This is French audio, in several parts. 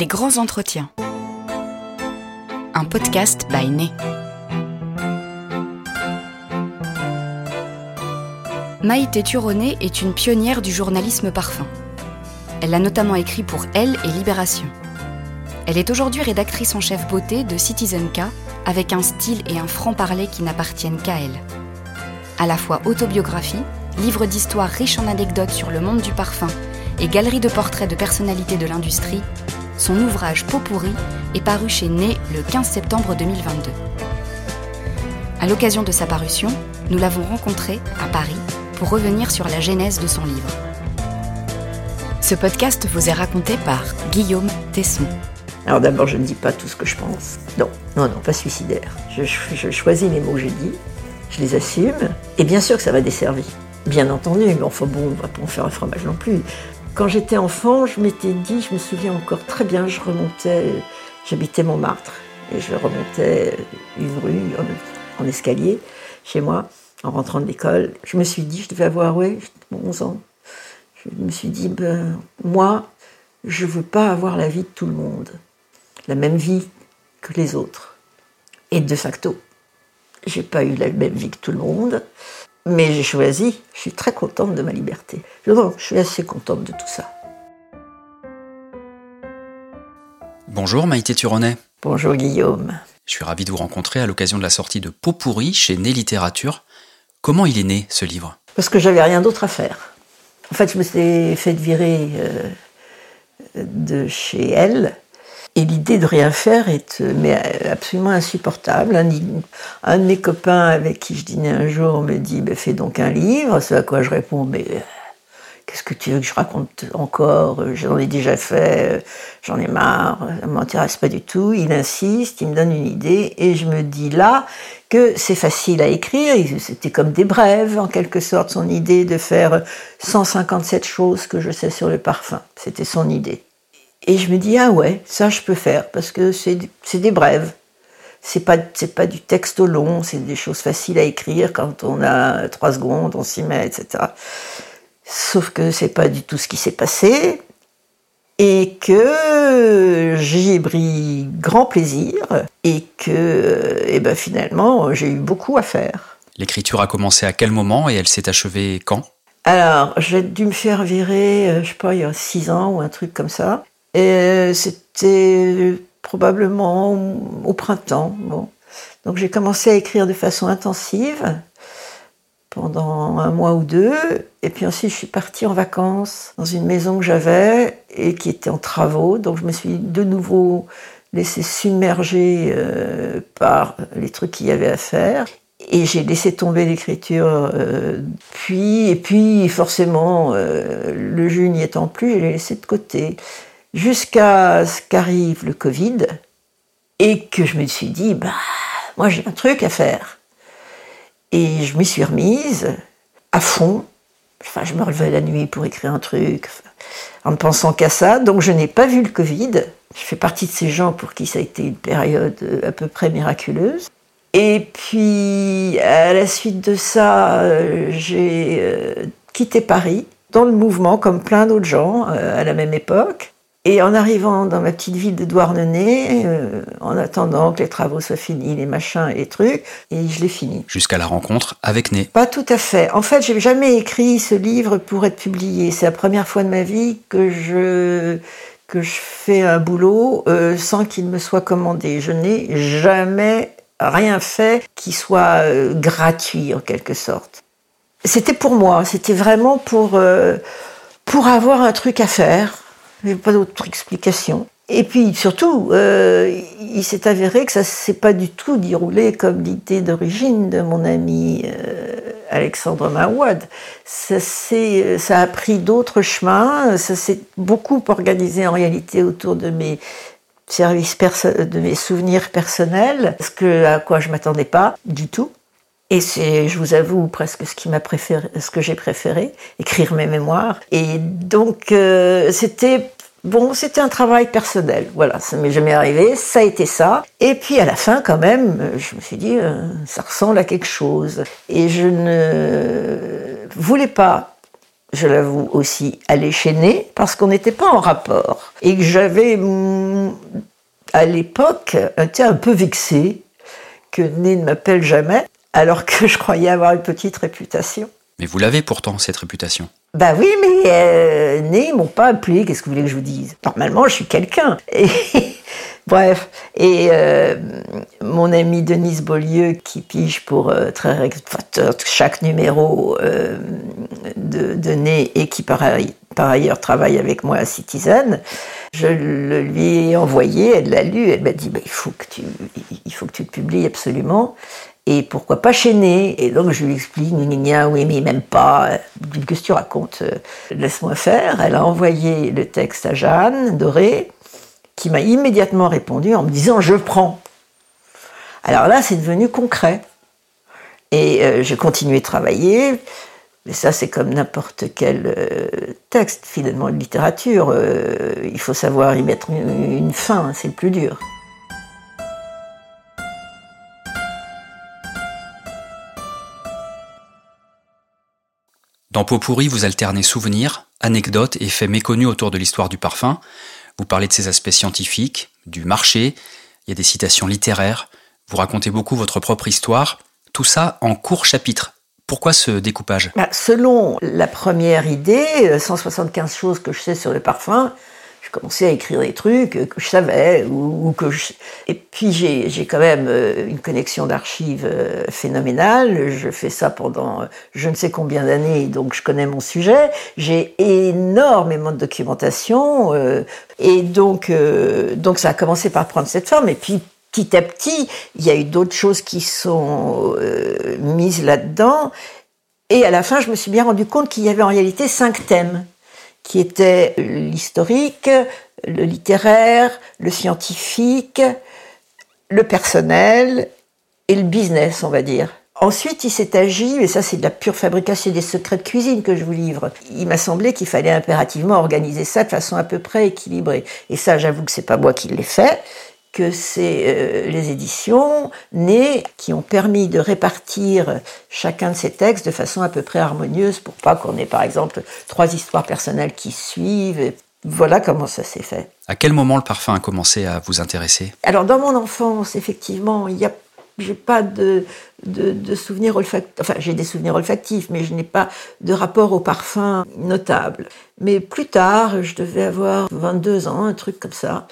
Les grands entretiens. Un podcast by Né. Maïté Turonet est une pionnière du journalisme parfum. Elle a notamment écrit pour Elle et Libération. Elle est aujourd'hui rédactrice en chef beauté de Citizen K, avec un style et un franc-parler qui n'appartiennent qu'à elle. À la fois autobiographie, livre d'histoire riche en anecdotes sur le monde du parfum et galerie de portraits de personnalités de l'industrie, son ouvrage Pot pourri est paru chez Né le 15 septembre 2022. À l'occasion de sa parution, nous l'avons rencontrée à Paris pour revenir sur la genèse de son livre. Ce podcast vous est raconté par Guillaume Tesson. Alors d'abord, je ne dis pas tout ce que je pense. Non, non, non, pas suicidaire. Je, choisis les mots que je dis, je les assume, et bien sûr que ça va desservir. Bien entendu, mais enfin bon, on va pas en faire un fromage non plus. Quand j'étais enfant, je m'étais dit, je me souviens encore très bien, je remontais, j'habitais Montmartre, et je remontais une rue en, escalier chez moi, en rentrant de l'école. Je me suis dit, je devais avoir, oui, 11 ans. Je me suis dit, ben, moi, je veux pas avoir la vie de tout le monde, la même vie que les autres. Et de facto, j'ai pas eu la même vie que tout le monde. Mais j'ai choisi, je suis très contente de ma liberté. Je, je suis assez contente de tout ça. Bonjour Maïté Turonet. Bonjour Guillaume. Je suis ravi de vous rencontrer à l'occasion de la sortie de Pot pourri chez Né Littérature. Comment il est né ce livre? Parce que j'avais rien d'autre à faire. En fait, je me suis fait virer euh, de chez elle et l'idée de rien faire est euh, mais euh, absolument insupportable. Un, de mes copains avec qui je dînais un jour me dit bah, Fais donc un livre. C'est à quoi je réponds Mais euh, qu'est-ce que tu veux que je raconte encore? J'en ai déjà fait, j'en ai marre, ça ne m'intéresse pas du tout. Il insiste, il me donne une idée et je me dis là que c'est facile à écrire. C'était comme des brèves, en quelque sorte, son idée de faire 157 choses que je sais sur le parfum. C'était son idée. Et je me dis, ah ouais, ça je peux faire, parce que c'est des brèves. C'est pas, pas du texte long, c'est des choses faciles à écrire quand on a trois secondes, on s'y met, etc. Sauf que c'est pas du tout ce qui s'est passé et que j'y ai pris grand plaisir et que et ben finalement j'ai eu beaucoup à faire. L'écriture a commencé à quel moment et elle s'est achevée quand? Alors j'ai dû me faire virer, euh, je sais pas, il y a six ans ou un truc comme ça. Et c'était probablement au printemps. Donc j'ai commencé à écrire de façon intensive pendant un mois ou deux. Et puis ensuite, je suis partie en vacances dans une maison que j'avais et qui était en travaux. Donc je me suis de nouveau laissé submerger euh, par les trucs qu'il y avait à faire. Et j'ai laissé tomber l'écriture. Euh, puis, et puis, forcément, euh, le jeu n'y étant plus, je l'ai laissé de côté jusqu'à ce qu'arrive le Covid et que je me suis dit, bah, moi j'ai un truc à faire. Et je m'y suis remise à fond. Enfin, je me relevais la nuit pour écrire un truc, en ne pensant qu'à ça. Donc je n'ai pas vu le Covid. Je fais partie de ces gens pour qui ça a été une période à peu près miraculeuse. Et puis, à la suite de ça, euh, j'ai euh, quitté Paris, dans le mouvement, comme plein d'autres gens, euh, à la même époque. Et en arrivant dans ma petite ville de Douarnenez, euh, en attendant que les travaux soient finis, les machins et les trucs, et je l'ai fini. Jusqu'à la rencontre avec Né. Pas tout à fait. En fait, j'ai jamais écrit ce livre pour être publié. C'est la première fois de ma vie que je que je fais un boulot euh, sans qu'il me soit commandé. Je n'ai jamais rien fait qui soit euh, gratuit en quelque sorte. C'était pour moi. C'était vraiment pour pour avoir un truc à faire il n'y pas d'autre explication. Et puis surtout, euh, il s'est avéré que ça ne s'est pas du tout déroulé comme l'idée d'origine de mon ami euh, Alexandre Marouad. Ça, ça a pris d'autres chemins, ça s'est beaucoup organisé en réalité autour de mes services de mes souvenirs personnels, ce que, à quoi je m'attendais pas du tout. Et c'est, je vous avoue, presque ce que j'ai préféré, écrire mes mémoires. Et donc, euh, c'était Bon, c'était un travail personnel, voilà, ça m'est jamais arrivé, ça a été ça. Et puis à la fin, quand même, je me suis dit, euh, ça ressemble à quelque chose. Et je ne voulais pas je l'avoue aussi, aller chez Né, parce qu'on n'était pas en rapport. Et que j'avais, mm, à l'époque, été un peu vexée que Né ne m'appelle jamais, alors que je croyais avoir une petite réputation. Mais vous l'avez pourtant, cette réputation. Bah oui, mais euh, Né, ils m'ont pas appelé, qu'est-ce que vous voulez que je vous dise? Normalement, je suis quelqu'un. Et Bref, et euh, mon ami Denise Beaulieu, qui pige pour euh, très, chaque numéro euh, de, de Né et qui par, ailleurs travaille avec moi à Citizen, je le lui ai envoyé, elle l'a lu, elle m'a dit bah, il, faut que tu, il faut que tu le publies absolument. Et pourquoi pas Né Et donc je lui explique, oui, mais même pas. Qu'est-ce que tu racontes Laisse-moi faire. Elle a envoyé le texte à Jeanne Doré qui m'a immédiatement répondu en me disant je prends. Alors là, c'est devenu concret. Et euh, j'ai continué de travailler. Mais ça, c'est comme n'importe quel euh, texte, finalement, de littérature. Euh, il faut savoir y mettre une, fin, c'est le plus dur. Dans Peau pourrie, vous alternez souvenirs, anecdotes et faits méconnus autour de l'histoire du parfum, vous parlez de ses aspects scientifiques, du marché, il y a des citations littéraires, vous racontez beaucoup votre propre histoire, tout ça en court chapitre. Pourquoi ce découpage? Bah, Selon la première idée, 175 euh, choses que je sais sur le parfum, je commençais à écrire des trucs que je savais ou, que et puis j'ai quand même euh, une connexion d'archives euh, phénoménale. Je fais ça pendant euh, je ne sais combien d'années, donc je connais mon sujet. J'ai énormément de documentation et donc donc ça a commencé par prendre cette forme et puis petit à petit il y a eu d'autres choses qui sont mises là-dedans. Et à la fin, je me suis bien rendu compte qu'il y avait en réalité cinq thèmes qui étaient l'historique, le littéraire, le scientifique, le personnel et le business, on va dire. Ensuite, il s'est agi, et ça c'est de la pure fabrication des secrets de cuisine que je vous livre, il m'a semblé qu'il fallait impérativement organiser ça de façon à peu près équilibrée. Et ça, j'avoue que c'est pas moi qui l'ai fait, que c'est euh, les éditions nées qui ont permis de répartir chacun de ces textes de façon à peu près harmonieuse pour pas qu'on ait par exemple trois histoires personnelles qui suivent. Voilà comment ça s'est fait. À quel moment le parfum a commencé à vous intéresser? Alors dans mon enfance, effectivement, il y a j'ai pas de, de, souvenirs olfactifs, enfin j'ai des souvenirs olfactifs, mais je n'ai pas de rapport au parfum notable. Mais plus tard, je devais avoir 22 ans, un truc comme ça.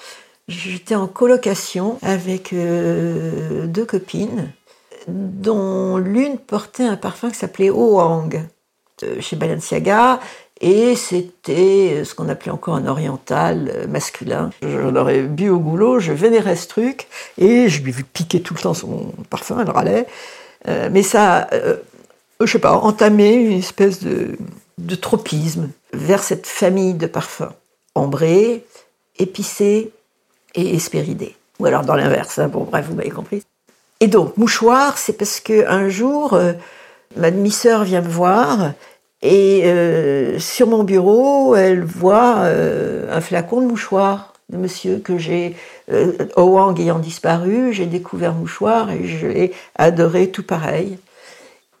J'étais en colocation avec euh, deux copines, dont l'une portait un parfum qui s'appelait Oang, chez Balenciaga, et c'était ce qu'on appelait encore un oriental euh, masculin. J'en aurais bu au goulot, je vénérais ce truc, et je lui ai piquer tout le temps son parfum, elle râlait. Euh, mais ça, je sais pas, entamé une espèce de, de tropisme vers cette famille de parfums. Ambré, épicé, et Espéridé. Ou alors dans l'inverse, hein. bon bref, vous m'avez compris. Et donc, mouchoir, c'est parce qu'un jour, euh, ma demi-sœur vient me voir et euh, sur mon bureau, elle voit euh, un flacon de mouchoir de monsieur que j'ai, Wang ayant disparu, j'ai découvert mouchoir et je l'ai adoré tout pareil.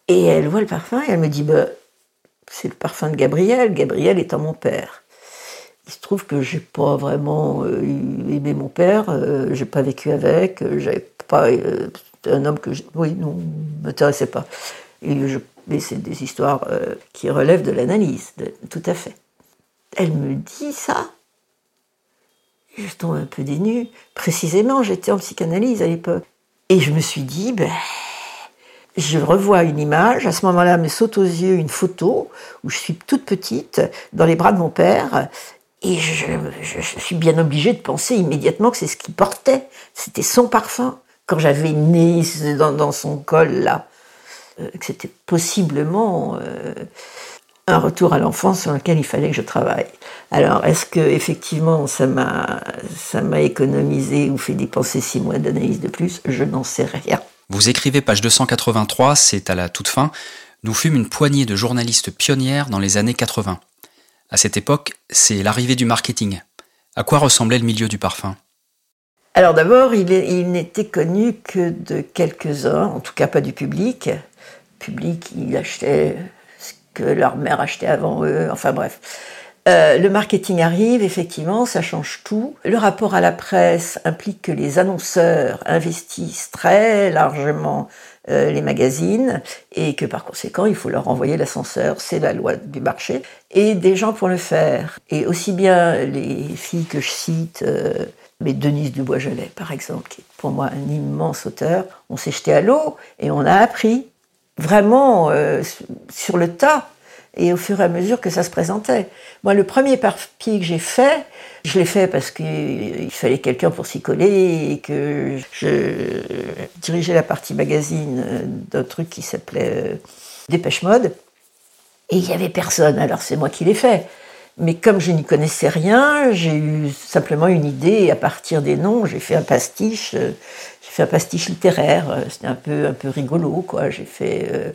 Et elle voit le parfum et elle me dit, bah, c'est le parfum de Gabriel, Gabriel étant mon père. Il se trouve que j'ai pas vraiment euh, aimé mon père, euh, j'ai pas vécu avec, euh, j'avais pas un homme que oui non m'intéressait pas. Et je, mais c'est des histoires qui relèvent de l'analyse, tout à fait. Elle me dit ça. Je tombe un peu dénue. Précisément, j'étais en psychanalyse à l'époque. Et je me suis dit, ben, je revois une image. À ce moment-là, me saute aux yeux une photo où je suis toute petite dans les bras de mon père et je, suis bien obligée de penser immédiatement que c'est ce qu'il portait. C'était son parfum. Quand j'avais né dans, son col, là, euh, que c'était possiblement euh, un retour à l'enfance sur lequel il fallait que je travaille. Alors, est-ce que effectivement ça m'a ça m'a économisé ou fait dépenser six mois d'analyse de plus? Je n'en sais rien. Vous écrivez page 283, c'est à la toute fin. Nous fûmes une poignée de journalistes pionnières dans les années 80. À cette époque, c'est l'arrivée du marketing. À quoi ressemblait le milieu du parfum? Alors d'abord, il, n'était connu que de quelques-uns, en tout cas pas du public. Public, il achetait ce que leur mère achetait avant eux, enfin bref. Euh, le marketing arrive, effectivement, ça change tout. Le rapport à la presse implique que les annonceurs investissent très largement euh, les magazines et que par conséquent, il faut leur envoyer l'ascenseur, c'est la loi du marché, et des gens pour le faire. Et aussi bien les filles que je cite, euh, mais Denise Dubois-Gelais par exemple, qui est pour moi un immense auteur, on s'est jeté à l'eau et on a appris vraiment euh, sur le tas et au fur et à mesure que ça se présentait. Moi, le premier papier que j'ai fait, je l'ai fait parce qu'il fallait quelqu'un pour s'y coller et que je dirigeais la partie magazine d'un truc qui s'appelait euh, Dépêche Mode. Et il n'y avait personne, alors c'est moi qui l'ai fait. Mais comme je n'y connaissais rien, j'ai eu simplement une idée à partir des noms, j'ai fait un pastiche. Euh, j'ai fait un pastiche littéraire. C'était un peu, un peu rigolo, quoi. J'ai fait. Euh,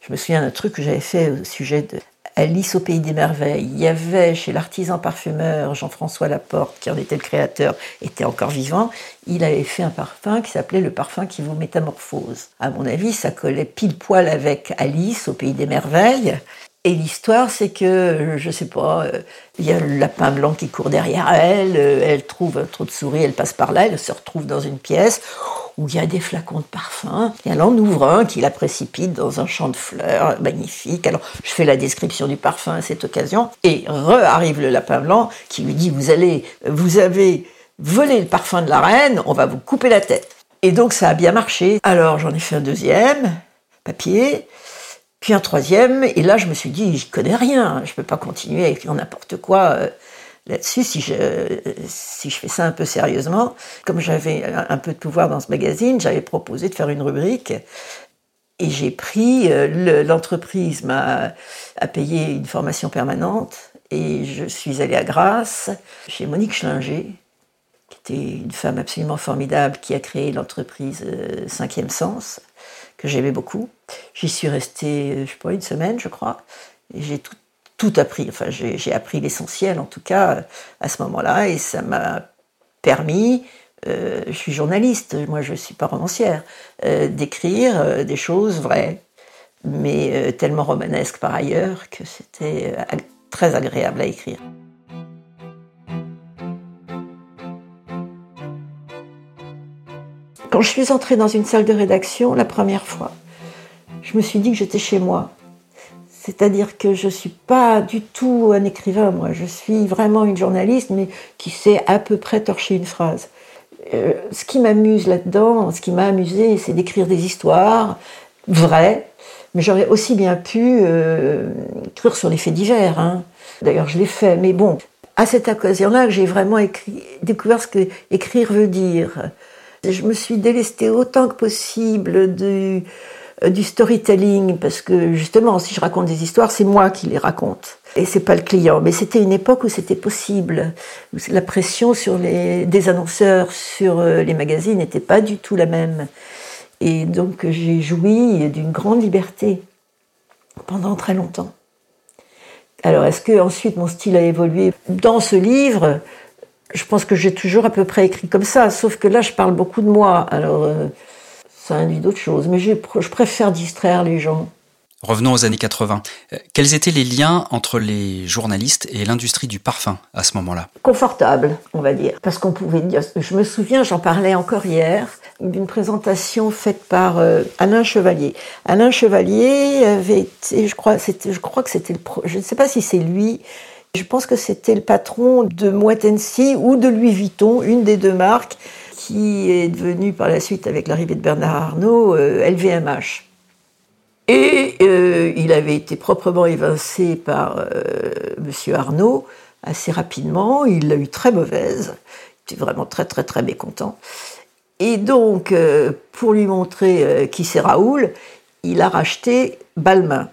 je me souviens d'un truc que j'avais fait au sujet de Alice au pays des merveilles. Il y avait chez l'artisan parfumeur Jean-François Laporte, qui en était le créateur, était encore vivant. Il avait fait un parfum qui s'appelait le parfum qui vous métamorphose. À mon avis, ça collait pile poil avec Alice au pays des merveilles. Et l'histoire, c'est que, je sais pas, euh, il y a le lapin blanc qui court derrière elle, euh, elle trouve un trou de souris, elle passe par là, elle se retrouve dans une pièce où il y a des flacons de parfum, et elle en ouvre un qui la précipite dans un champ de fleurs magnifique. Alors, je fais la description du parfum à cette occasion, et re-arrive le lapin blanc qui lui dit, vous allez, vous avez volé le parfum de la reine, on va vous couper la tête. Et donc, ça a bien marché. Alors, j'en ai fait un deuxième, papier, puis un troisième, et là je me suis dit, je connais rien, je peux pas continuer écrire n'importe quoi euh, là-dessus si je, si je fais ça un peu sérieusement. Comme j'avais un peu de pouvoir dans ce magazine, j'avais proposé de faire une rubrique, et j'ai pris, euh, l'entreprise m'a a payé une formation permanente, et je suis allée à Grasse, chez Monique Schlinger, qui était une femme absolument formidable, qui a créé l'entreprise euh, Cinquième Sens que j'aimais beaucoup. J'y suis restée, euh, je sais pas, une semaine, je crois. Et j'ai tout, tout appris. Enfin, j'ai appris l'essentiel, en tout cas, euh, à ce moment-là. Et ça m'a permis, euh, je suis journaliste, moi je ne suis pas romancière, d'écrire des choses vraies, mais tellement romanesques par ailleurs que c'était très agréable à écrire. Quand je suis entrée dans une salle de rédaction la première fois, je me suis dit que j'étais chez moi. C'est-à-dire que je ne suis pas du tout un écrivain, moi. Je suis vraiment une journaliste, mais qui sait à peu près torcher une phrase. Euh, ce qui m'amuse là-dedans, ce qui m'a amusé, c'est d'écrire des histoires vraies, mais j'aurais aussi bien pu euh, écrire sur les faits divers. Hein. D'ailleurs, je l'ai fait, mais bon, à cette occasion-là, j'ai vraiment écrit, découvert ce que écrire veut dire. Je me suis délestée autant que possible du, du storytelling parce que justement, si je raconte des histoires, c'est moi qui les raconte et c'est pas le client. Mais c'était une époque où c'était possible. La pression sur les, des annonceurs sur euh, les magazines n'était pas du tout la même. Et donc j'ai joui d'une grande liberté pendant très longtemps. Alors est-ce que ensuite mon style a évolué Dans ce livre, je pense que j'ai toujours à peu près écrit comme ça, sauf que là, je parle beaucoup de moi. Alors, euh, ça induit d'autres choses. Mais je préfère distraire les gens. Revenons aux années 80. Euh, quels étaient les liens entre les journalistes et l'industrie du parfum à ce moment-là? Confortable, on va dire. Parce qu'on pouvait dire. Je me souviens, j'en parlais encore hier, d'une présentation faite par euh, Alain Chevalier. Alain Chevalier avait été, je crois, je crois que c'était le. Je ne sais pas si c'est lui je pense que c'était le patron de Moët ou de Louis Vuitton, une des deux marques, qui est devenue par la suite, avec l'arrivée de Bernard Arnault, LVMH. Euh, et euh, il avait été proprement évincé par euh, M. Arnault assez rapidement. Il l'a eu très mauvaise. Il était vraiment très, très, très mécontent. Et donc, pour lui montrer qui c'est Raoul, il a racheté Balmain.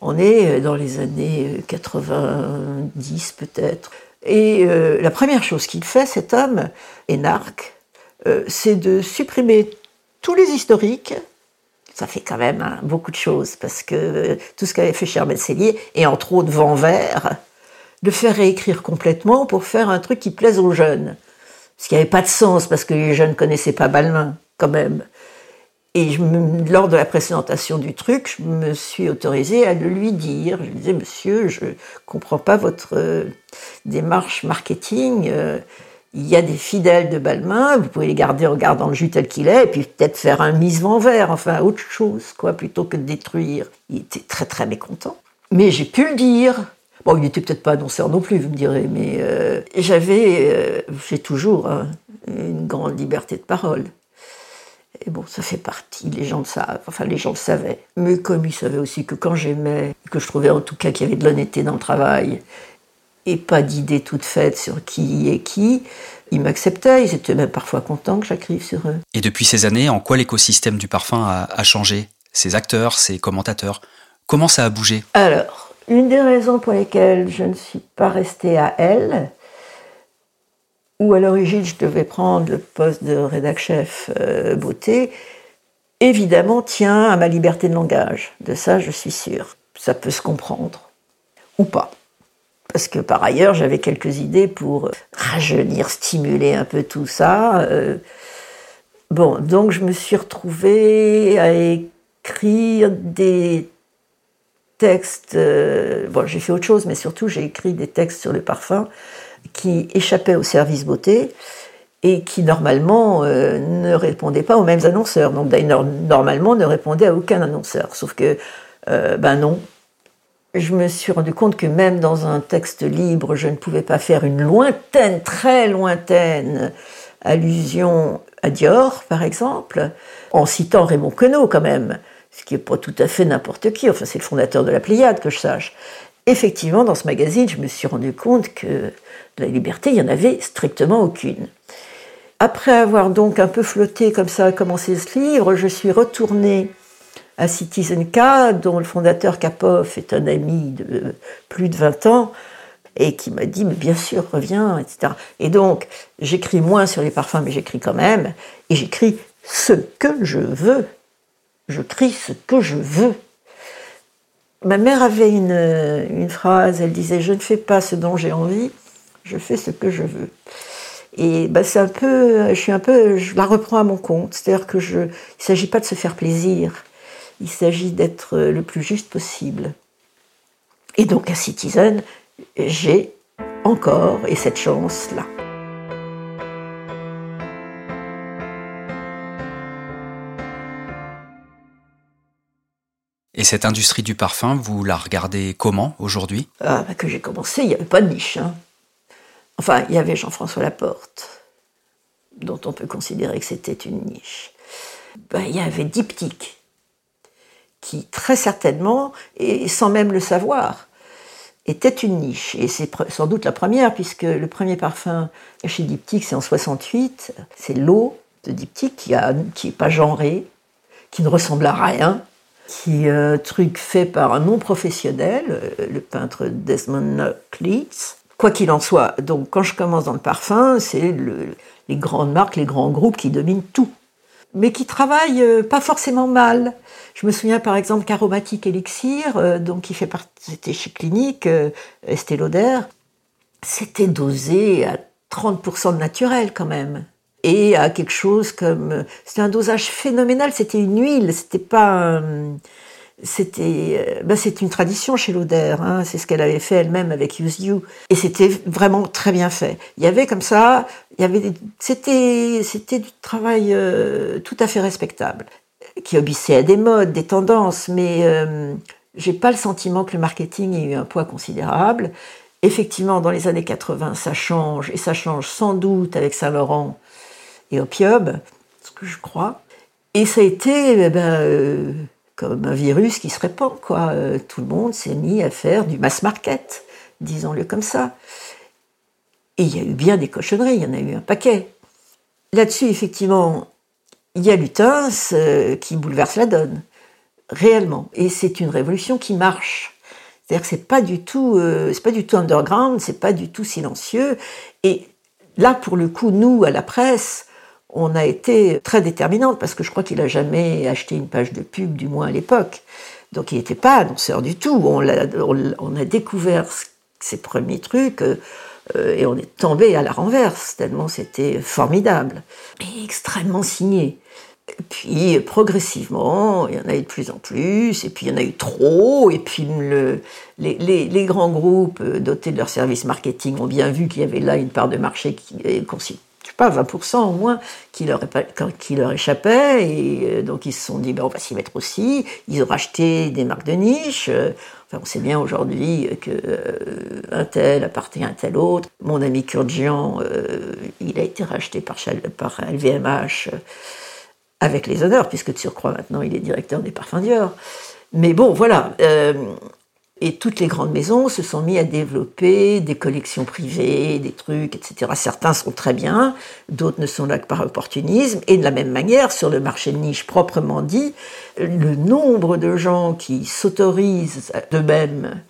On est dans les années 90 peut-être. Et euh, la première chose qu'il fait, cet homme, énarque, euh, c'est de supprimer tous les historiques. Ça fait quand même hein, beaucoup de choses, parce que euh, tout ce qu'avait fait Cher Cellier, et entre autres Vent Vert, de faire réécrire complètement pour faire un truc qui plaise aux jeunes. Ce qui n'avait pas de sens, parce que les jeunes ne connaissaient pas Balmain, quand même. Et lors de la présentation du truc, je me suis autorisée à le lui dire. Je lui disais, monsieur, je comprends pas votre euh, démarche marketing. Il y a des fidèles de Balmain, vous pouvez les garder en gardant le jus tel qu'il est, et puis peut-être faire un mise vent vert, enfin autre chose, quoi, plutôt que de détruire. Il était très très mécontent. Mais j'ai pu le dire. Bon, il n'était peut-être pas annonceur non plus, vous me direz, mais euh, j'avais, j'ai toujours hein, une grande liberté de parole. Et bon, ça fait partie, les gens le savent, enfin les gens le savaient. Mais comme ils savaient aussi que quand j'aimais, que je trouvais en tout cas qu'il y avait de l'honnêteté dans le travail, et pas d'idées toutes faites sur qui est qui, ils m'acceptaient, ils étaient même parfois contents que j'écrive sur eux. Et depuis ces années, en quoi l'écosystème du parfum a, a changé? Ses acteurs, ses commentateurs Comment ça a bougé? Alors, une des raisons pour lesquelles je ne suis pas restée à elle, où à l'origine je devais prendre le poste de rédac chef euh, beauté, évidemment tient à ma liberté de langage. De ça, je suis sûre. Ça peut se comprendre. Ou pas. Parce que par ailleurs, j'avais quelques idées pour rajeunir, stimuler un peu tout ça. Euh. Bon, donc je me suis retrouvée à écrire des textes. Euh, bon, j'ai fait autre chose, mais surtout j'ai écrit des textes sur le parfum qui échappaient au service beauté et qui normalement euh, ne répondaient pas aux mêmes annonceurs. Donc normalement ne répondaient à aucun annonceur. Sauf que, euh, ben non. Je me suis rendu compte que même dans un texte libre, je ne pouvais pas faire une lointaine, très lointaine allusion à Dior, par exemple, en citant Raymond Queneau quand même, ce qui n'est pas tout à fait n'importe qui. Enfin, c'est le fondateur de la Pléiade, que je sache. Effectivement, dans ce magazine, je me suis rendu compte que de la liberté, il n'y en avait strictement aucune. Après avoir donc un peu flotté comme ça, commencé ce livre, je suis retournée à Citizen K, dont le fondateur Kapov est un ami de plus de 20 ans, et qui m'a dit, mais bien sûr, reviens, etc. Et donc, j'écris moins sur les parfums, mais j'écris quand même, et j'écris ce que je veux. Je crie ce que je veux. Ma mère avait une, une phrase, elle disait, je ne fais pas ce dont j'ai envie, je fais ce que je veux. Et ben c'est un peu, je suis un peu, je la reprends à mon compte. C'est-à-dire que je, il s'agit pas de se faire plaisir, il s'agit d'être le plus juste possible. Et donc à Citizen, j'ai encore et cette chance là. Et cette industrie du parfum, vous la regardez comment aujourd'hui? Ah, ben, que j'ai commencé, il n'y avait pas de niche. Hein. Enfin, il y avait Jean-François Laporte, dont on peut considérer que c'était une niche. Ben, il y avait Diptyque, qui très certainement, et sans même le savoir, était une niche. Et c'est sans doute la première, puisque le premier parfum chez Diptyque, c'est en 68, c'est l'eau de Diptyque qui n'est pas genré, qui ne ressemble à rien, qui est un truc fait par un non professionnel, euh, le peintre Desmond Cleats, Quoi qu'il en soit, donc quand je commence dans le parfum, c'est les grandes marques, les grands groupes qui dominent tout, mais qui travaillent euh, pas forcément mal. Je me souviens par exemple qu'Aromatique Elixir, euh, donc qui fait partie, c'était chez Clinique, euh, Estée Lauder, c'était dosé à 30% de naturel quand même. Et à quelque chose comme. C'était un dosage phénoménal, c'était une huile, c'était pas c'était euh, ben c'est une tradition chez Lauder, hein, c'est ce qu'elle avait fait elle-même avec Use You, et c'était vraiment très bien fait. Il y avait comme ça, il y avait c'était c'était du travail euh, tout à fait respectable, qui obéissait à des modes, des tendances, mais euh, j'ai pas le sentiment que le marketing ait eu un poids considérable. Effectivement, dans les années 80, ça change, et ça change sans doute avec Saint Laurent et Opium, ce que je crois. Et ça a été eh ben, comme un virus qui se répand. Quoi. Euh, tout le monde s'est mis à faire du mass market, disons-le comme ça. Et il y a eu bien des cochonneries, il y en a eu un paquet. Là-dessus, effectivement, il y a Lutens euh, qui bouleverse la donne, réellement. Et c'est une révolution qui marche. C'est-à-dire que c'est pas du tout, euh, c'est pas du tout underground, c'est pas du tout silencieux. Et là, pour le coup, nous, à la presse, on a été très déterminante parce que je crois qu'il n'a jamais acheté une page de pub, du moins à l'époque. Donc il n'était pas annonceur du tout. On a, découvert ses premiers trucs euh, et on est tombé à la renverse, tellement c'était formidable et extrêmement signé. Puis progressivement, il y en a eu de plus en plus, et puis il y en a eu trop, et puis les, grands groupes dotés de leur service marketing ont bien vu qu'il y avait là une part de marché qui est pas, 20% au moins, qui leur, qui leur échappait. Et euh, donc ils se sont dit, ben, on va s'y mettre aussi. Ils ont racheté des marques de niche. Euh, enfin, on sait bien aujourd'hui que euh, un tel appartient à un tel autre. Mon ami Kurdian, il a été racheté par, par LVMH avec les honneurs, puisque de surcroît maintenant il est directeur des parfums Dior. Mais bon, voilà. Et toutes les grandes maisons se sont mis à développer des collections privées, des trucs, etc. Certains sont très bien, d'autres ne sont là que par opportunisme. Et de la même manière, sur le marché de niche proprement dit, le nombre de gens qui s'autorisent d'eux-mêmes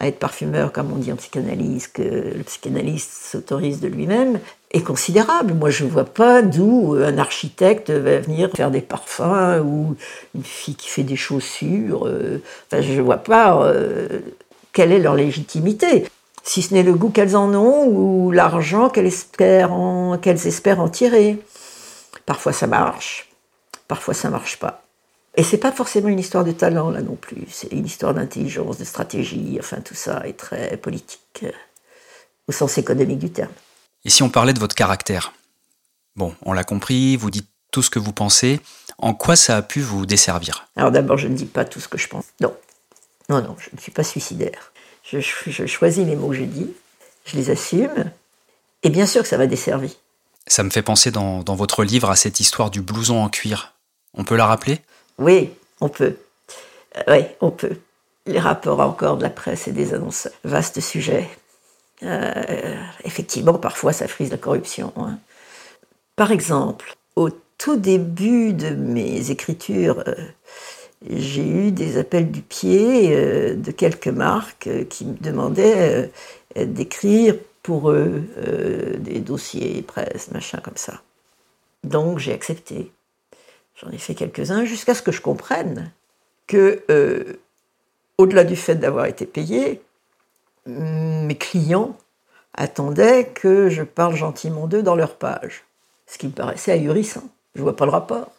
à être parfumeur, comme on dit en psychanalyse, que le psychanalyste s'autorise de lui-même, est considérable. Moi, je ne vois pas d'où un architecte va venir faire des parfums ou une fille qui fait des chaussures. Euh, enfin, je ne vois pas euh, quelle est leur légitimité. Si ce n'est le goût qu'elles en ont ou l'argent qu'elles espèrent, en, qu'elles espèrent en tirer. Parfois ça marche, parfois ça marche pas. Et c'est pas forcément une histoire de talent là non plus, c'est une histoire d'intelligence, de stratégie, enfin tout ça est très politique euh, au sens économique du terme. Et si on parlait de votre caractère? Bon, on l'a compris, vous dites tout ce que vous pensez. En quoi ça a pu vous desservir? Alors d'abord, je ne dis pas tout ce que je pense. Non, non, non, je ne suis pas suicidaire. Je, choisis les mots que je dis, je les assume, et bien sûr que ça m'a desservi. Ça me fait penser dans, dans votre livre à cette histoire du blouson en cuir. On peut la rappeler? Oui, on peut. Euh, oui, on peut. Les rapports encore de la presse et des annonces. Vaste sujet. Euh, effectivement, parfois, ça frise la corruption. Hein. Par exemple, au tout début de mes écritures, euh, j'ai eu des appels du pied de quelques marques qui me demandaient d'écrire pour eux des dossiers presse, machin comme ça. Donc j'ai accepté. J'en ai fait quelques-uns jusqu'à ce que je comprenne que, au-delà du fait d'avoir été payé, mes clients attendaient que je parle gentiment d'eux dans leur page, ce qui me paraissait ahurissant. Je vois pas le rapport.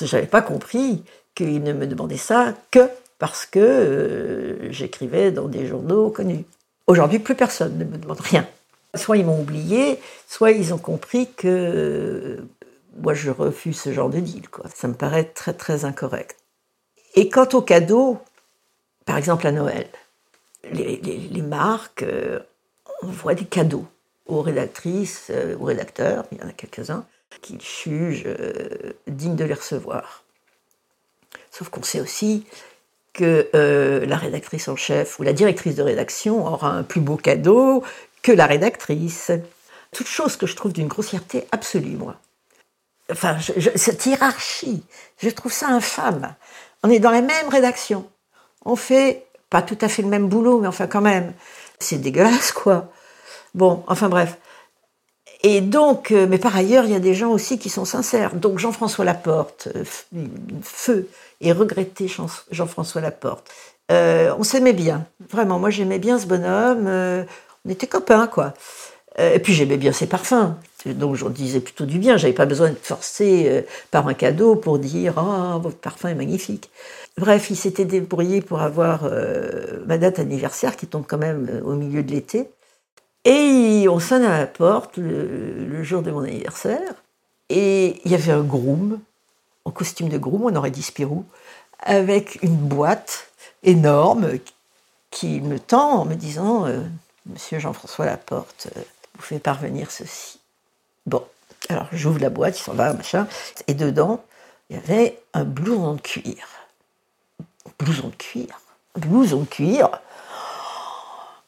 J'avais pas compris qu'ils ne me demandaient ça que parce que euh, j'écrivais dans des journaux connus. Aujourd'hui, plus personne ne me demande rien. Soit ils m'ont oublié, soit ils ont compris que euh, moi je refuse ce genre de deal. Quoi. Ça me paraît très très incorrect. Et quant aux cadeaux, par exemple à Noël, les, marques euh, envoient des cadeaux aux rédactrices, euh, aux rédacteurs, il y en a quelques-uns, qu'ils jugent euh, dignes de les recevoir. Sauf qu'on sait aussi que la rédactrice en chef ou la directrice de rédaction aura un plus beau cadeau que la rédactrice. Toute chose que je trouve d'une grossièreté absolue, moi. Enfin, cette hiérarchie, je trouve ça infâme. On est dans la même rédaction. On fait pas tout à fait le même boulot, mais enfin quand même, c'est dégueulasse quoi. Bon, enfin bref. Et donc, euh, mais par ailleurs, il y a des gens aussi qui sont sincères. Donc Jean-François Laporte, euh, feu et regretté Jean-François Laporte. Euh, on s'aimait bien, vraiment. Moi, j'aimais bien ce bonhomme. on était copains, quoi. et puis j'aimais bien ses parfums. Donc je disais plutôt du bien. J'avais pas besoin de forcer par un cadeau pour dire ah votre parfum est magnifique. Bref, il s'était débrouillé pour avoir euh, ma date anniversaire qui tombe quand même euh, au milieu de l'été. Et on sonne à la porte le, jour de mon anniversaire. Et il y avait un groom, en costume de groom, on aurait dit Spirou, avec une boîte énorme qui me tend en me disant euh, Monsieur Jean-François Laporte, vous fait parvenir ceci. Bon, alors j'ouvre la boîte, il s'en va, machin, et dedans, il y avait un blouson de cuir blouson de cuir. Blouson de cuir.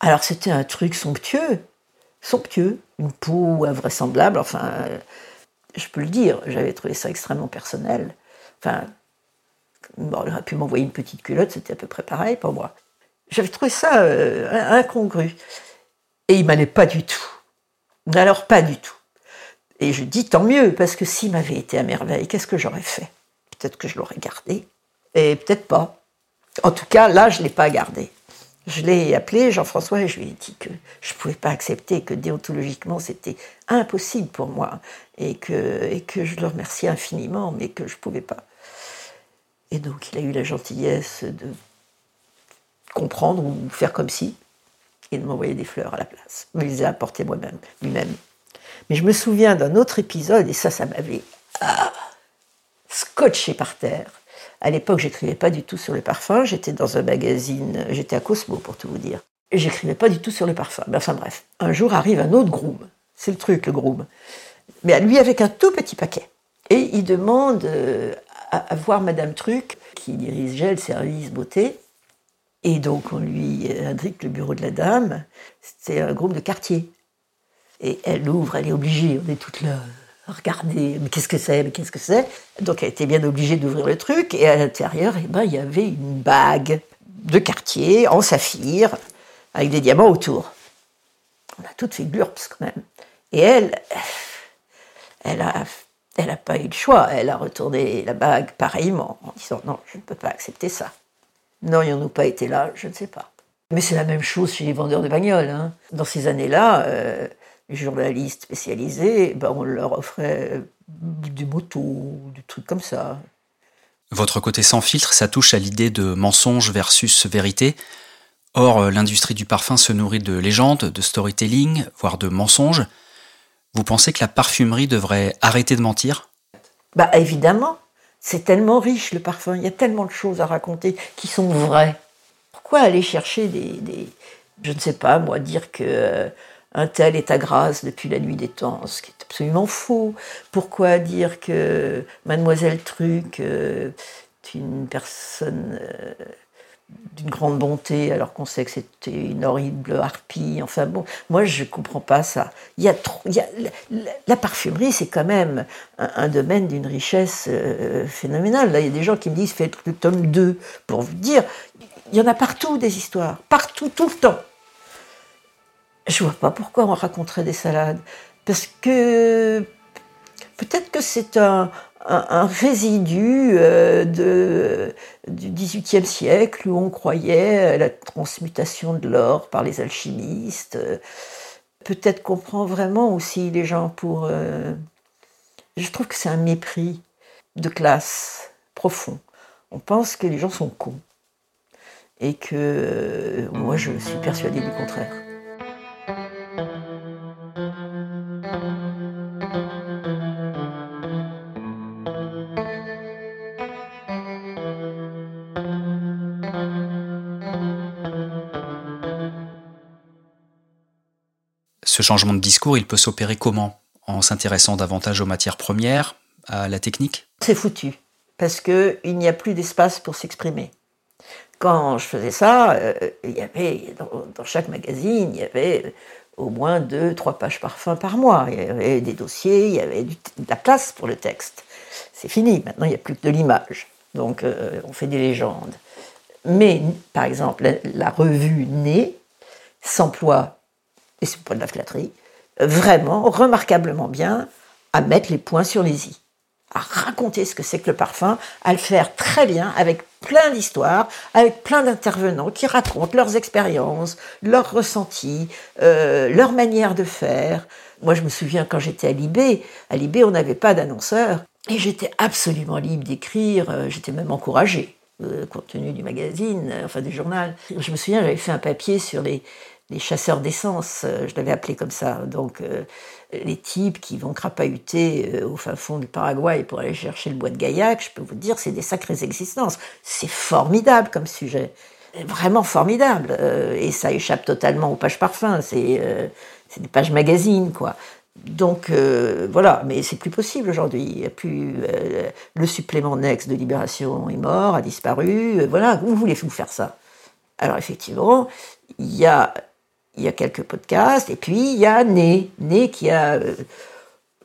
Alors c'était un truc somptueux, somptueux, une peau invraisemblable, enfin, je peux le dire, j'avais trouvé ça extrêmement personnel. Enfin, on aurait pu m'envoyer une petite culotte, c'était à peu près pareil pour moi. J'avais trouvé ça euh, incongru. Et il m'allait pas du tout. Alors pas du tout. Et je dis tant mieux, parce que s'il m'avait été à merveille, qu'est-ce que j'aurais fait? Peut-être que je l'aurais gardé, et peut-être pas. En tout cas, là, je ne l'ai pas gardé. Je l'ai appelé Jean-François et je lui ai dit que je ne pouvais pas accepter, que déontologiquement c'était impossible pour moi et que, et que je le remerciais infiniment, mais que je ne pouvais pas. Et donc il a eu la gentillesse de comprendre ou faire comme si et de m'envoyer des fleurs à la place. Il les a apportées moi-même, lui-même. Mais je me souviens d'un autre épisode, et ça, ça m'avait ah, scotché par terre. À l'époque, j'écrivais pas du tout sur le parfum. J'étais dans un magazine, j'étais à Cosmo pour tout vous dire. Et j'écrivais pas du tout sur le parfum. Mais enfin bref, un jour arrive un autre groom. C'est le truc, le groom. Mais lui avec un tout petit paquet. Et il demande euh, à, voir Madame Truc, qui dirigeait le service beauté. Et donc on lui indique le bureau de la dame. C'était un groupe de quartier. Et elle ouvre, elle est obligée, on est toutes là regardez, mais qu'est-ce que c'est, mais qu'est-ce que c'est? Donc elle était bien obligée d'ouvrir le truc, et à l'intérieur, eh ben, il y avait une bague de quartier en saphir, avec des diamants autour. On a toutes fait glurps quand même. Et elle, elle a, elle a pas eu le choix, elle a retourné la bague pareillement, en disant non, je ne peux pas accepter ça. N'aurions-nous pas été là, je ne sais pas. Mais c'est la même chose chez les vendeurs de bagnoles. Hein. Dans ces années-là, euh, journalistes spécialisés, ben on leur offrait des motos, des trucs comme ça. Votre côté sans filtre, ça touche à l'idée de mensonge versus vérité. Or, euh, l'industrie du parfum se nourrit de légendes, de storytelling, voire de mensonges. Vous pensez que la parfumerie devrait arrêter de mentir? Bah évidemment, c'est tellement riche le parfum, il y a tellement de choses à raconter qui sont vraies. Pourquoi aller chercher des, des je ne sais pas moi, dire que euh, un tel est à grâce depuis la nuit des temps, ce qui est absolument faux. Pourquoi dire que mademoiselle Truc euh, est une personne euh, d'une grande bonté alors qu'on sait que c'était une horrible harpie Enfin bon, moi je ne comprends pas ça. Il y a trop, la, parfumerie, c'est quand même un, domaine d'une richesse euh, phénoménale. Là, il y a des gens qui me disent faites le tome 2 pour vous dire, il y en a partout des histoires, partout, tout le temps je vois pas pourquoi on raconterait des salades. Parce que peut-être que c'est un, résidu euh, du XVIIIe siècle où on croyait à la transmutation de l'or par les alchimistes. Peut-être qu'on prend vraiment aussi les gens pour... Euh, je trouve que c'est un mépris de classe profond. On pense que les gens sont cons. Et que moi, je suis persuadée du contraire. Ce changement de discours, il peut s'opérer comment? En s'intéressant davantage aux matières premières, à la technique? C'est foutu, parce qu'il n'y a plus d'espace pour s'exprimer. Quand je faisais ça, euh, il y avait dans, chaque magazine, il y avait au moins deux, trois pages parfum par mois. Il y avait des dossiers, il y avait de la place pour le texte. C'est fini, maintenant il n'y a plus que de l'image. Donc euh, on fait des légendes. Mais par exemple, la, la revue Née s'emploie et c'est pas de la flatterie, vraiment remarquablement bien à mettre les points sur les i, à raconter ce que c'est que le parfum, à le faire très bien avec plein d'histoires, avec plein d'intervenants qui racontent leurs expériences, leurs ressentis, euh, leur manière de faire. Moi, je me souviens quand j'étais à Libé, à Libé, on n'avait pas d'annonceur, et j'étais absolument libre d'écrire, euh, j'étais même encouragée, euh, compte tenu du magazine, enfin du journal. Je me souviens, j'avais fait un papier sur les, les chasseurs d'essence, euh, je l'avais appelé comme ça. Donc, euh, les types qui vont crapahuter euh, au fin fond du Paraguay pour aller chercher le bois de Gaillac, je peux vous dire, c'est des sacrées existences. C'est formidable comme sujet. Vraiment formidable. et ça échappe totalement aux pages parfums. C'est des pages magazines, quoi. Donc voilà, mais c'est plus possible aujourd'hui. Le supplément Next de Libération est mort, a disparu. voilà, où voulez-vous faire ça Alors effectivement, il y a il y a quelques podcasts, et puis il y a Né, Né qui a euh,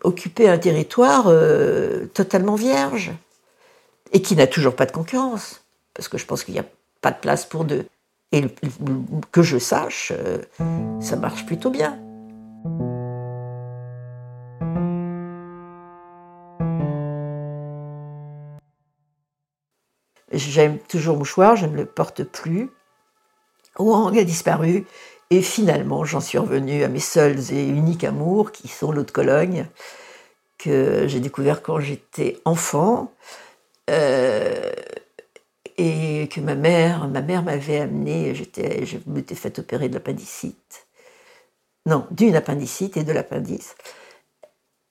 occupé un territoire euh, totalement vierge, et qui n'a toujours pas de concurrence, parce que je pense qu'il n'y a pas de place pour deux. Et que je sache, euh, ça marche plutôt bien. J'aime toujours mouchoir, je ne le porte plus. Wang a disparu. Et finalement, j'en suis revenue à mes seuls et uniques amours, qui sont l'eau de Cologne, que j'ai découvert quand j'étais enfant. Euh, et que ma mère, ma mère m'avait amené, j'étais, je m'étais fait opérer de l'appendicite. Non, d'une appendicite et de l'appendice.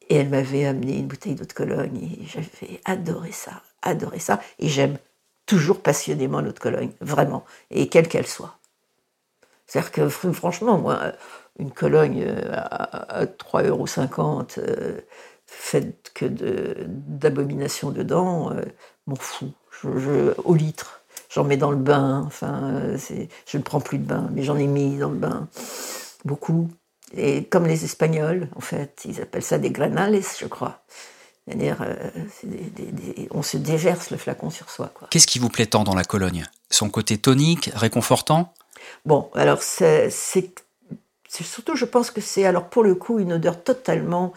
Et elle m'avait amené une bouteille d'eau de Cologne et j'avais adoré ça, adoré ça. Et j'aime toujours passionnément l'eau de Cologne, vraiment, et quelle qu'elle soit. C'est-à-dire que franchement, moi, une Cologne euh, à, 3,50 euros, euh, faite que d'abominations dedans, euh, m'en fous. Au litre, j'en mets dans le bain. Enfin, je ne prends plus de bain, mais j'en ai mis dans le bain beaucoup. Et comme les Espagnols, en fait, ils appellent ça des granales, je crois. C'est-à-dire, on se déverse le flacon sur soi. Qu'est-ce qui vous plaît tant dans la Cologne? Son côté tonique, réconfortant? Bon, alors c'est surtout, je pense que c'est alors pour le coup une odeur totalement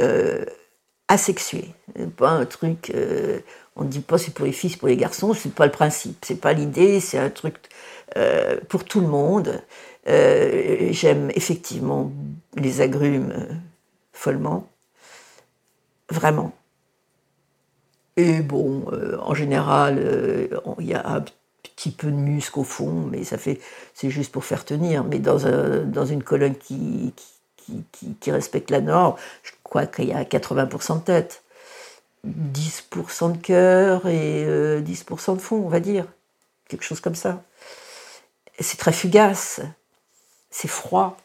euh, asexuée. Pas un truc, euh, on ne dit pas c'est pour les filles, c'est pour les garçons, c'est pas le principe, c'est pas l'idée, c'est un truc euh, pour tout le monde. J'aime effectivement les agrumes follement, vraiment. Et bon, en général, il y a petit peu de musc au fond, mais ça fait, c'est juste pour faire tenir. Mais dans, un, dans une colonne qui, qui, qui, respecte la norme, je crois qu'il y a 80% de tête, 10% de cœur et 10% euh, de fond, on va dire. Quelque chose comme ça. C'est très fugace, c'est froid.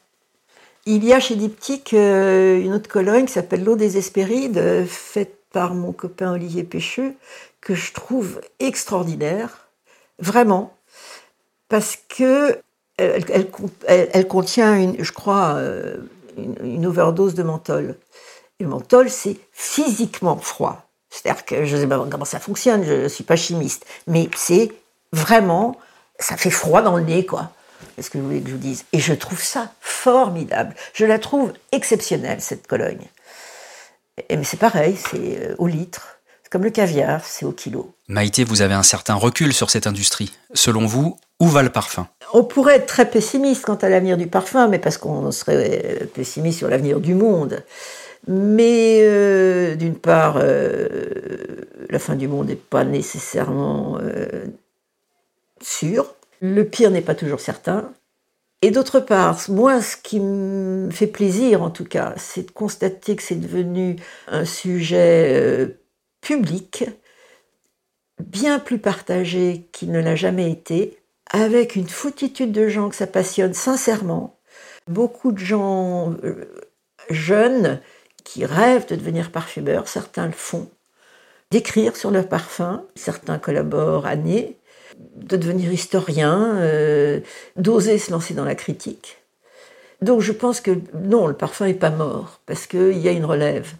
Il y a chez Diptyque euh, une autre colonne qui s'appelle L'eau des Hespérides, faite par mon copain Olivier Pécheux, que je trouve extraordinaire vraiment, parce que elle, contient, une, je crois, euh, une, overdose de menthol. Et le menthol, c'est physiquement froid. C'est-à-dire que je ne sais pas comment ça fonctionne, je ne suis pas chimiste, mais c'est vraiment, ça fait froid dans le nez, quoi. Est-ce que vous voulez que je vous dise? Et je trouve ça formidable. Je la trouve exceptionnelle, cette Cologne. Mais c'est pareil, c'est euh, au litre. Comme le caviar, c'est au kilo. Maïté, vous avez un certain recul sur cette industrie. Selon vous, où va le parfum? On pourrait être très pessimiste quant à l'avenir du parfum, mais parce qu'on serait pessimiste sur l'avenir du monde. Mais euh, d'une part, euh, la fin du monde n'est pas nécessairement euh, sûre. Le pire n'est pas toujours certain. Et d'autre part, moi, ce qui me fait plaisir, en tout cas, c'est de constater que c'est devenu un sujet public, bien plus partagé qu'il ne l'a jamais été, avec une foutitude de gens que ça passionne sincèrement, beaucoup de gens euh, jeunes qui rêvent de devenir parfumeurs, certains le font, d'écrire sur leur parfum, certains collaborent années, de devenir historien, euh, d'oser se lancer dans la critique. Donc je pense que non, le parfum n'est pas mort, parce qu'il y a une relève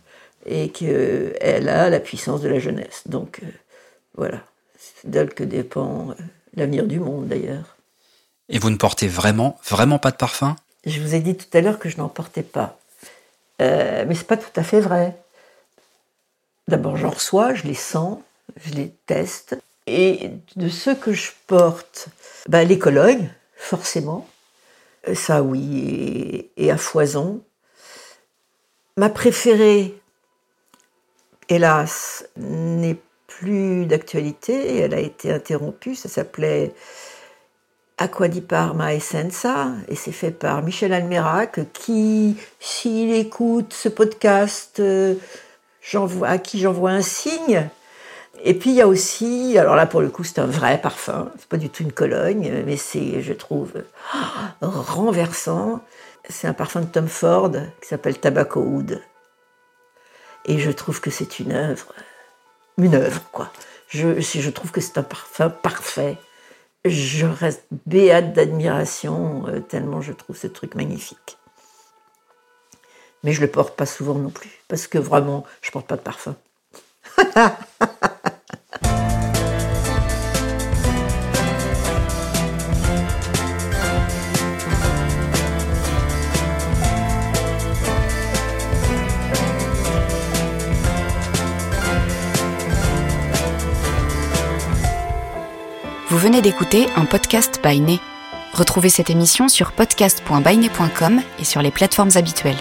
et qu'elle a la puissance de la jeunesse. Donc euh, voilà, c'est d'elle que dépend euh, l'avenir du monde d'ailleurs. Et vous ne portez vraiment, vraiment pas de parfum? Je vous ai dit tout à l'heure que je n'en portais pas. Euh, mais c'est pas tout à fait vrai. D'abord, j'en reçois, je les sens, je les teste. Et de ceux que je porte, bah, les colognes, forcément. Ça, oui, et à foison. Ma préférée, hélas, n'est plus d'actualité. Elle a été interrompue. Ça s'appelait Aqua di Parma Essenza et c'est fait par Michel Almerac qui, s'il écoute ce podcast, euh, à qui j'envoie un signe. Et puis il y a aussi, alors là pour le coup c'est un vrai parfum, c'est pas du tout une Cologne, mais c'est, je trouve, renversant. C'est un parfum de Tom Ford qui s'appelle Tobacco Wood. Et je trouve que c'est une œuvre, une œuvre, quoi. Je, je trouve que c'est un parfum parfait. Je reste béate d'admiration, euh, tellement je trouve ce truc magnifique. Mais je le porte pas souvent non plus, parce que vraiment, je porte pas de parfum. venez d'écouter un podcast by. Retrouvez cette émission sur podcast.bainet.com et sur les plateformes habituelles.